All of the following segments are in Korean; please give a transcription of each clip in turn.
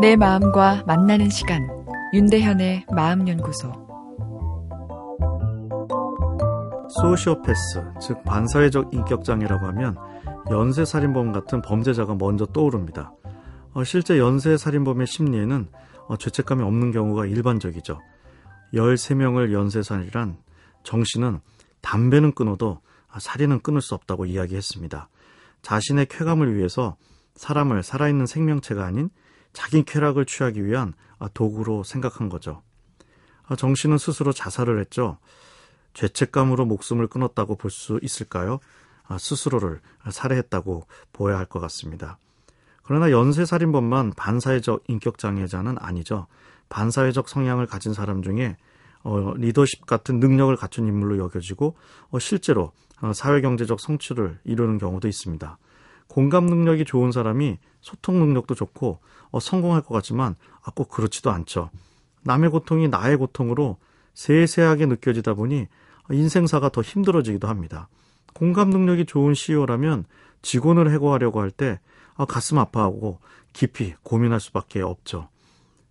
내 마음과 만나는 시간 윤대현의 마음연구소 소시오패스, 즉 반사회적 인격장애라고 하면 연쇄살인범 같은 범죄자가 먼저 떠오릅니다. 어, 실제 연쇄살인범의 심리에는 어, 죄책감이 없는 경우가 일반적이죠. 13명을 연쇄살이란 정 씨는 담배는 끊어도 살인은 끊을 수 없다고 이야기했습니다. 자신의 쾌감을 위해서 사람을 살아있는 생명체가 아닌 자기 쾌락을 취하기 위한 도구로 생각한 거죠. 정 씨는 스스로 자살을 했죠. 죄책감으로 목숨을 끊었다고 볼 수 있을까요? 스스로를 살해했다고 보아야 할 것 같습니다. 그러나 연쇄살인범만 반사회적 인격장애자는 아니죠. 반사회적 성향을 가진 사람 중에 어, 리더십 같은 능력을 갖춘 인물로 여겨지고 어, 실제로 어, 사회경제적 성취를 이루는 경우도 있습니다. 공감 능력이 좋은 사람이 소통 능력도 좋고 어, 성공할 것 같지만 아, 꼭 그렇지도 않죠. 남의 고통이 나의 고통으로 세세하게 느껴지다 보니 인생사가 더 힘들어지기도 합니다. 공감 능력이 좋은 CEO라면 직원을 해고하려고 할때 아, 가슴 아파하고 깊이 고민할 수밖에 없죠.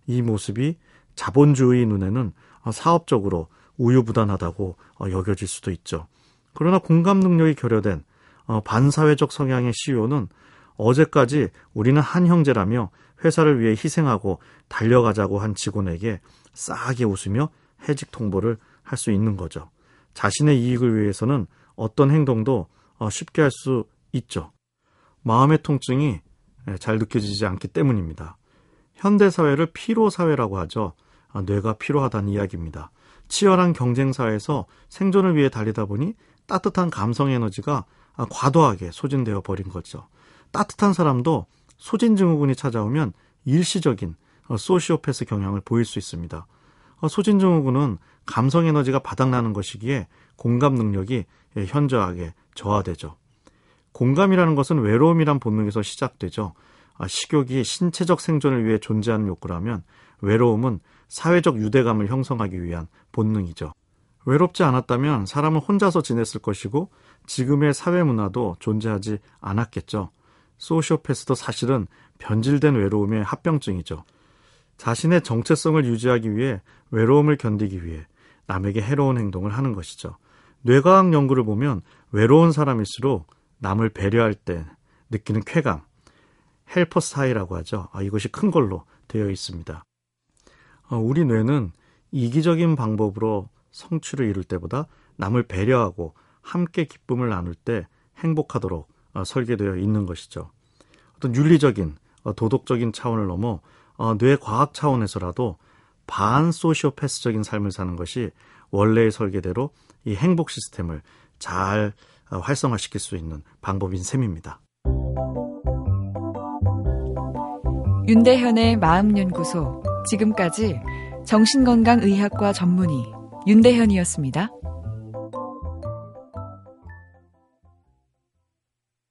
이 모습이 자본주의 눈에는 사업적으로 우유부단하다고 어, 여겨질 수도 있죠. 그러나 공감 능력이 결여된 어, 반사회적 성향의 CEO는 어제까지 우리는 한 형제라며 회사를 위해 희생하고 달려가자고 한 직원에게 싸하게 웃으며 해직 통보를 할 수 있는 거죠. 자신의 이익을 위해서는 어떤 행동도 어, 쉽게 할 수 있죠. 마음의 통증이 예, 잘 느껴지지 않기 때문입니다. 현대 사회를 피로 사회라고 하죠. 아, 뇌가 피로하다는 이야기입니다. 치열한 경쟁 사회에서 생존을 위해 달리다 보니 따뜻한 감성 에너지가 아, 과도하게 소진되어 버린 거죠. 따뜻한 사람도 소진 증후군이 찾아오면 일시적인 어, 소시오패스 경향을 보일 수 있습니다. 어, 소진 증후군은 감성 에너지가 바닥나는 것이기에 공감 능력이 예, 현저하게 저하되죠. 공감이라는 것은 외로움이란 본능에서 시작되죠. 아, 식욕이 신체적 생존을 위해 존재하는 욕구라면 외로움은 사회적 유대감을 형성하기 위한 본능이죠. 외롭지 않았다면 사람은 혼자서 지냈을 것이고 지금의 사회 문화도 존재하지 않았겠죠. 소시오패스도 사실은 변질된 외로움의 합병증이죠. 자신의 정체성을 유지하기 위해 외로움을 견디기 위해 남에게 해로운 행동을 하는 것이죠. 뇌과학 연구를 보면 외로운 사람일수록 남을 배려할 때 느끼는 쾌감, 헬퍼 스타이라고 하죠. 아, 이것이 큰 걸로 되어 있습니다. 어, 우리 뇌는 이기적인 방법으로 성취를 이룰 때보다 남을 배려하고 함께 기쁨을 나눌 때 행복하도록 어, 설계되어 있는 것이죠. 어떤 윤리적인 어, 도덕적인 차원을 넘어 뇌 과학 차원에서라도 반소시오패스적인 삶을 사는 것이 원래의 설계대로 이 행복 시스템을 잘 활성화시킬 수 있는 방법인 셈입니다. 윤대현의 마음연구소. 지금까지 정신건강의학과 전문의 윤대현이었습니다.